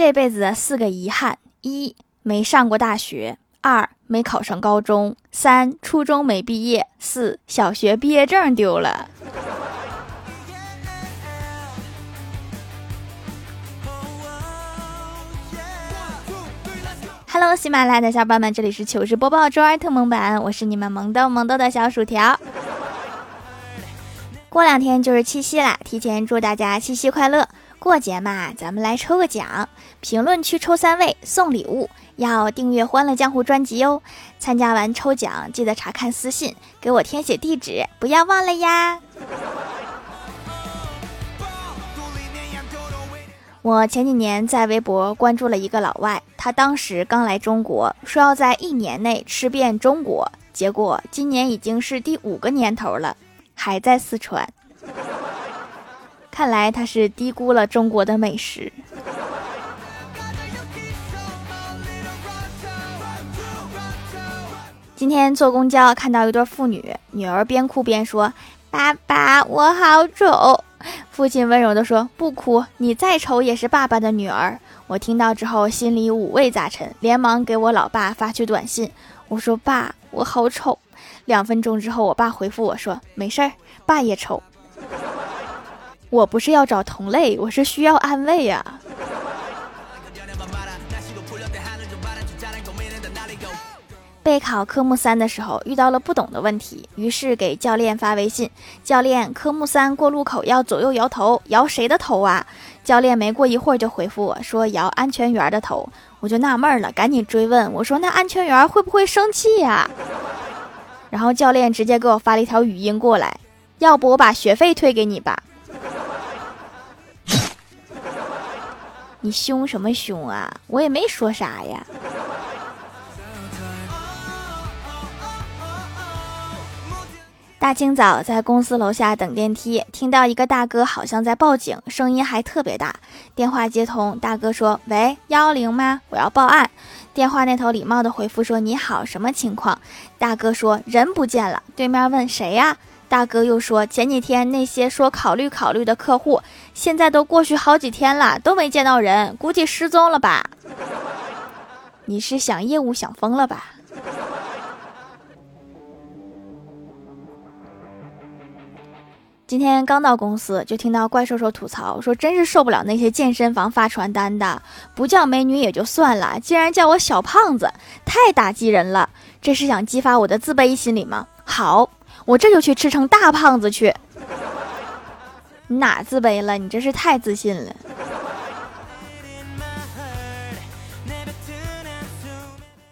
这辈子的四个遗憾：一、没上过大学；二、没考上高中；三、初中没毕业；四、小学毕业证丢了。Hello，喜马拉雅的小伙伴们，这里是糗事播报周二特萌版，我是你们萌豆萌豆的小薯条。过两天就是七夕啦，提前祝大家七夕快乐！过节嘛，咱们来抽个奖，评论区抽三位送礼物，要订阅《欢乐江湖》专辑哦。参加完抽奖，记得查看私信，给我填写地址，不要忘了呀。我前几年在微博关注了一个老外，他当时刚来中国，说要在一年内吃遍中国，结果今年已经是第五个年头了，还在四川。看来他是低估了中国的美食。今天坐公交看到一对父女，女儿边哭边说：“爸爸，我好丑。”父亲温柔地说：“不哭，你再丑也是爸爸的女儿。”我听到之后心里五味杂陈，连忙给我老爸发去短信，我说：“爸，我好丑。”两分钟之后，我爸回复我说：“没事儿，爸也丑。”我不是要找同类，我是需要安慰呀。备考科目三的时候遇到了不懂的问题，于是给教练发微信：“教练，科目三过路口要左右摇头，摇谁的头啊？”教练没过一会儿就回复我说：“摇安全员的头。”我就纳闷了，赶紧追问我说：“那安全员会不会生气呀？”然后教练直接给我发了一条语音过来：“要不我把学费退给你吧？”你凶什么凶啊？我也没说啥呀。大清早在公司楼下等电梯，听到一个大哥好像在报警，声音还特别大。电话接通，大哥说：“喂，幺幺零吗？我要报案。”电话那头礼貌的回复说：“你好，什么情况？”大哥说：“人不见了。”对面问：“谁呀？”大哥又说：“前几天那些说考虑考虑的客户，现在都过去好几天了，都没见到人，估计失踪了吧？”你是想业务想疯了吧？今天刚到公司，就听到怪兽兽吐槽说：“真是受不了那些健身房发传单的，不叫美女也就算了，竟然叫我小胖子，太打击人了。这是想激发我的自卑心理吗？好，我这就去吃成大胖子去。你哪自卑了？你这是太自信了。”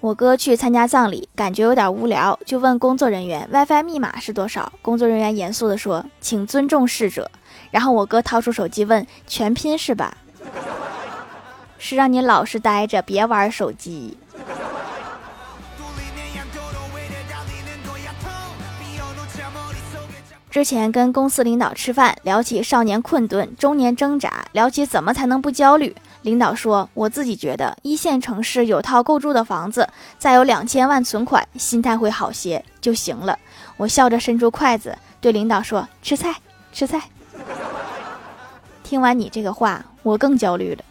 我哥去参加葬礼，感觉有点无聊，就问工作人员 WiFi 密码是多少。工作人员严肃地说：“请尊重逝者。”然后我哥掏出手机问：“全拼是吧？”是让你老实待着，别玩手机。之前跟公司领导吃饭，聊起少年困顿、中年挣扎，聊起怎么才能不焦虑。领导说：“我自己觉得，一线城市有套够住的房子，再有两千万存款，心态会好些就行了。”我笑着伸出筷子，对领导说：“吃菜，吃菜。”听完你这个话，我更焦虑了。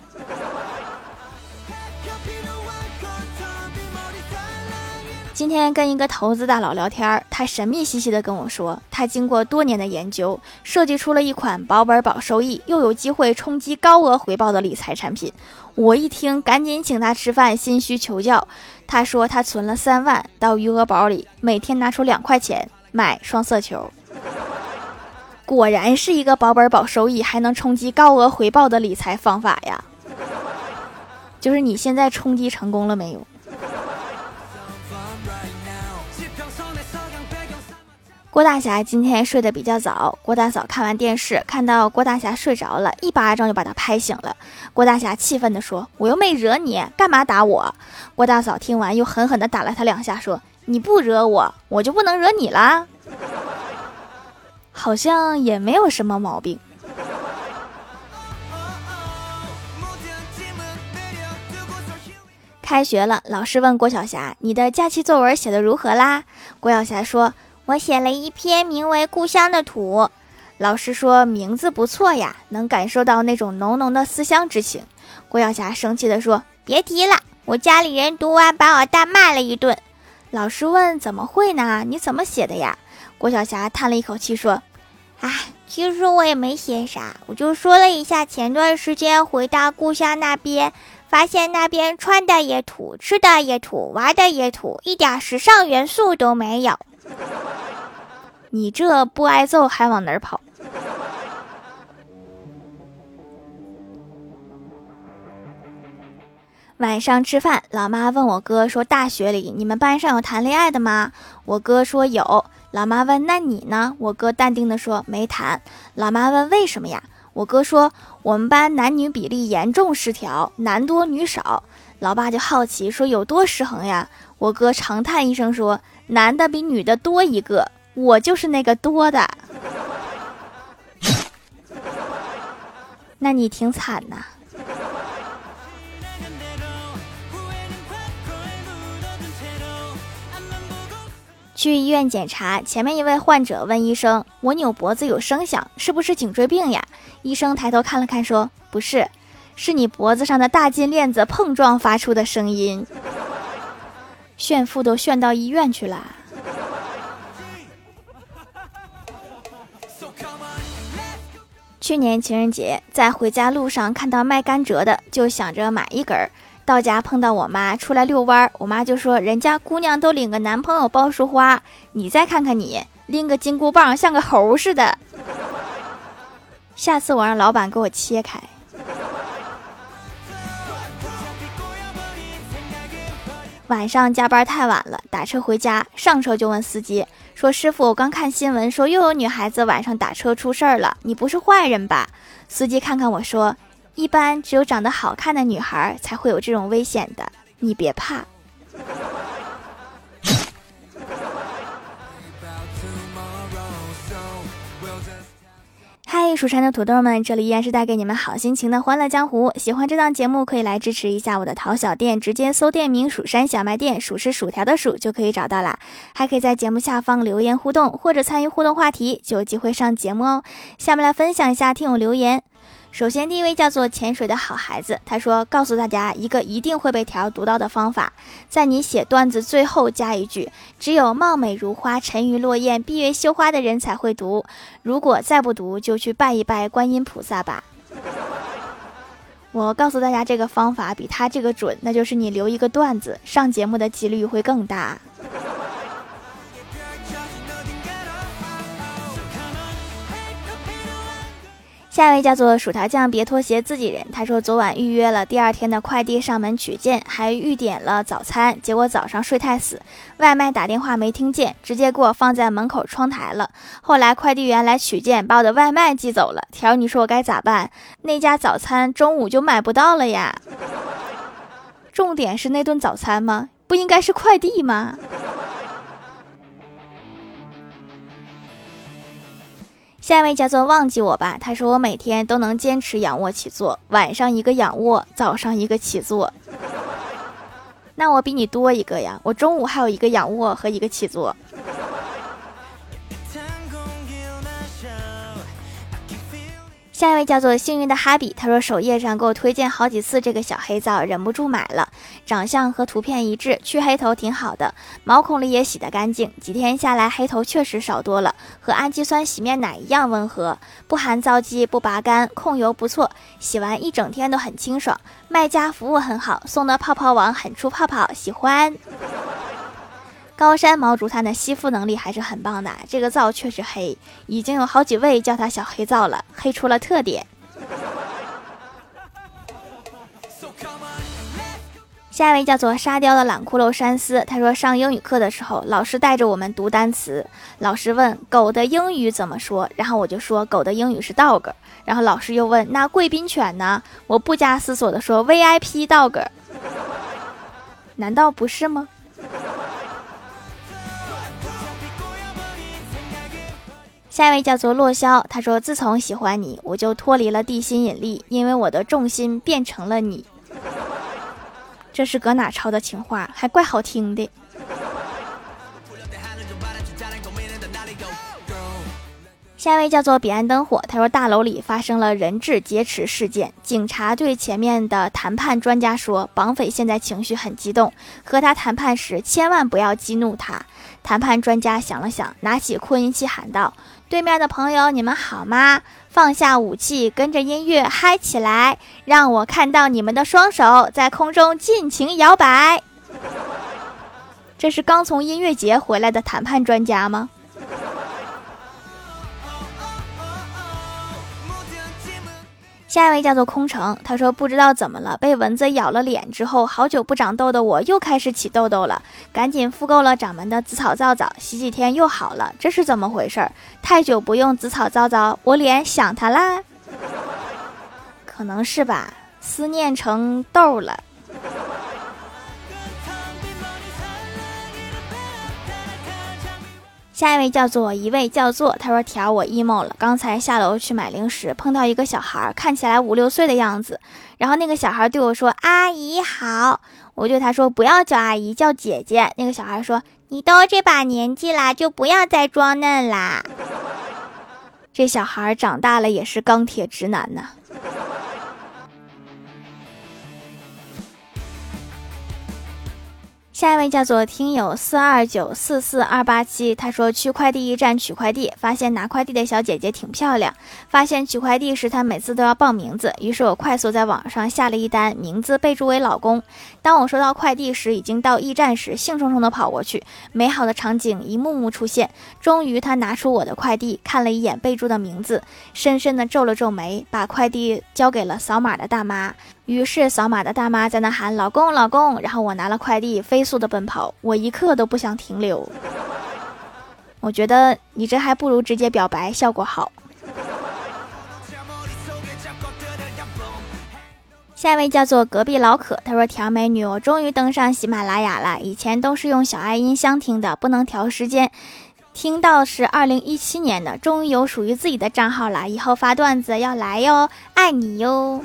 今天跟一个投资大佬聊天，他神秘兮兮的跟我说，他经过多年的研究，设计出了一款保本保收益，又有机会冲击高额回报的理财产品。我一听，赶紧请他吃饭，心虚求教。他说他存了三万到余额宝里，每天拿出两块钱买双色球。果然是一个保本保收益，还能冲击高额回报的理财方法呀！就是你现在冲击成功了没有？郭大侠今天睡得比较早，郭大嫂看完电视，看到郭大侠睡着了，一巴掌就把他拍醒了。郭大侠气愤地说：“我又没惹你，干嘛打我？”郭大嫂听完又狠狠地打了他两下，说：“你不惹我，我就不能惹你啦？”好像也没有什么毛病。开学了，老师问郭晓霞：“你的假期作文写的如何啦？”郭晓霞说。我写了一篇名为《故乡的土》，老师说名字不错呀，能感受到那种浓浓的思乡之情。郭晓霞生气地说：“别提了，我家里人读完把我大骂了一顿。”老师问：“怎么会呢？你怎么写的呀？”郭晓霞叹了一口气说：“唉，其实我也没写啥，我就说了一下前段时间回到故乡那边，发现那边穿的也土，吃的也土，玩的也土，一点时尚元素都没有。你这不挨揍还往哪儿跑？”晚上吃饭，老妈问我哥说：“大学里你们班上有谈恋爱的吗？”我哥说有。老妈问：“那你呢？”我哥淡定地说：“没谈。”老妈问：“为什么呀？”我哥说：“我们班男女比例严重失调，男多女少。”老爸就好奇说：“有多失衡呀？”我哥长叹一声说：“男的比女的多一个，我就是那个多的。”那你挺惨呐。去医院检查，前面一位患者问医生：“我扭脖子有声响，是不是颈椎病呀？”医生抬头看了看，说：“不是，是你脖子上的大金链子碰撞发出的声音。”炫富都炫到医院去了。去年情人节，在回家路上看到卖甘蔗的，就想着买一根儿。到家碰到我妈出来遛弯儿，我妈就说：“人家姑娘都领个男朋友包束花，你再看看你拎个金箍棒像个猴似的。”下次我让老板给我切开。晚上加班太晚了，打车回家，上车就问司机说：“师傅，我刚看新闻说又有女孩子晚上打车出事儿了，你不是坏人吧？”司机看看我说。一般只有长得好看的女孩才会有这种危险的，你别怕。嗨，蜀山的土豆们，这里依然是带给你们好心情的欢乐江湖。喜欢这档节目，可以来支持一下我的淘小店，直接搜店名“蜀山小卖店”，数是薯条的数就可以找到啦。还可以在节目下方留言互动，或者参与互动话题，就有机会上节目哦。下面来分享一下听友留言。首先，第一位叫做潜水的好孩子，他说：“告诉大家一个一定会被条读到的方法，在你写段子最后加一句，只有貌美如花、沉鱼落雁、闭月羞花的人才会读。如果再不读，就去拜一拜观音菩萨吧。”我告诉大家，这个方法比他这个准，那就是你留一个段子，上节目的几率会更大。下一位叫做薯条酱，别拖鞋，自己人。他说昨晚预约了第二天的快递上门取件，还预点了早餐，结果早上睡太死，外卖打电话没听见，直接给我放在门口窗台了。后来快递员来取件，把我的外卖寄走了。条，你说我该咋办？那家早餐中午就买不到了呀。重点是那顿早餐吗？不应该是快递吗？下一位叫做忘记我吧，他说我每天都能坚持仰卧起坐，晚上一个仰卧，早上一个起坐。那我比你多一个呀，我中午还有一个仰卧和一个起坐。下一位叫做幸运的哈比，他说首页上给我推荐好几次这个小黑皂，忍不住买了。长相和图片一致，去黑头挺好的，毛孔里也洗得干净。几天下来，黑头确实少多了，和氨基酸洗面奶一样温和，不含皂基，不拔干，控油不错，洗完一整天都很清爽。卖家服务很好，送的泡泡网很出泡泡，喜欢。高山毛竹炭的吸附能力还是很棒的，这个皂确实黑，已经有好几位叫它小黑皂了，黑出了特点。下一位叫做沙雕的懒骷髅山思，他说上英语课的时候，老师带着我们读单词，老师问狗的英语怎么说，然后我就说狗的英语是 dog，然后老师又问那贵宾犬呢？我不加思索的说 VIP dog，难道不是吗？下一位叫做洛霄，他说：“自从喜欢你，我就脱离了地心引力，因为我的重心变成了你。”这是搁哪抄的情话？还怪好听的。下一位叫做彼岸灯火，他说大楼里发生了人质劫持事件，警察对前面的谈判专家说，绑匪现在情绪很激动，和他谈判时千万不要激怒他。谈判专家想了想，拿起扩音器喊道：“对面的朋友，你们好吗？放下武器，跟着音乐嗨起来，让我看到你们的双手在空中尽情摇摆。”这是刚从音乐节回来的谈判专家吗？下一位叫做空城，他说不知道怎么了，被蚊子咬了脸之后，好久不长痘的，我又开始起痘痘了，赶紧复购了掌门的紫草皂皂，洗几天又好了，这是怎么回事？太久不用紫草皂皂，我脸想它啦？可能是吧，思念成痘了。下一位叫做一位叫做，他说条我 emo 了。刚才下楼去买零食，碰到一个小孩，看起来五六岁的样子。然后那个小孩对我说：“阿姨好。”我对他说：“不要叫阿姨，叫姐姐。”那个小孩说：“你都这把年纪啦，就不要再装嫩啦。”这小孩长大了也是钢铁直男呢。下一位叫做听友四二九四四二八七，他说去快递驿站取快递，发现拿快递的小姐姐挺漂亮。发现取快递时她每次都要报名字，于是我快速在网上下了一单，名字备注为老公。当我收到快递时，已经到驿站时，兴冲冲的跑过去，美好的场景一幕幕出现。终于，他拿出我的快递，看了一眼备注的名字，深深的皱了皱眉，把快递交给了扫码的大妈。于是扫码的大妈在那喊“老公，老公”，然后我拿了快递，飞速的奔跑，我一刻都不想停留。我觉得你这还不如直接表白效果好。下一位叫做隔壁老可，他说：“调美女，我终于登上喜马拉雅了，以前都是用小爱音箱听的，不能调时间，听到是二零一七年的，终于有属于自己的账号了，以后发段子要来哟，爱你哟。”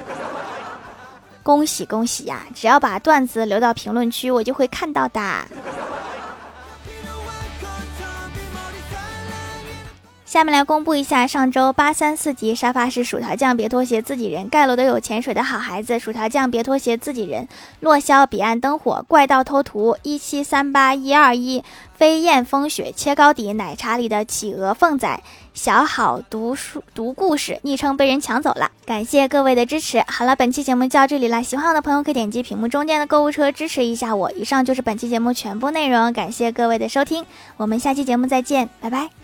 恭喜恭喜呀！只要把段子留到评论区，我就会看到的。下面来公布一下上周八三四级沙发是薯条酱，别拖鞋，自己人盖楼的有潜水的好孩子，薯条酱别拖鞋，自己人，落霄彼岸灯火，怪盗偷图一七三八一二一。飞燕风雪切糕底奶茶里的企鹅凤仔，小好读书读故事，昵称被人抢走了，感谢各位的支持。好了，本期节目就到这里了，喜欢我的朋友可以点击屏幕中间的购物车支持一下我。以上就是本期节目全部内容，感谢各位的收听，我们下期节目再见，拜拜。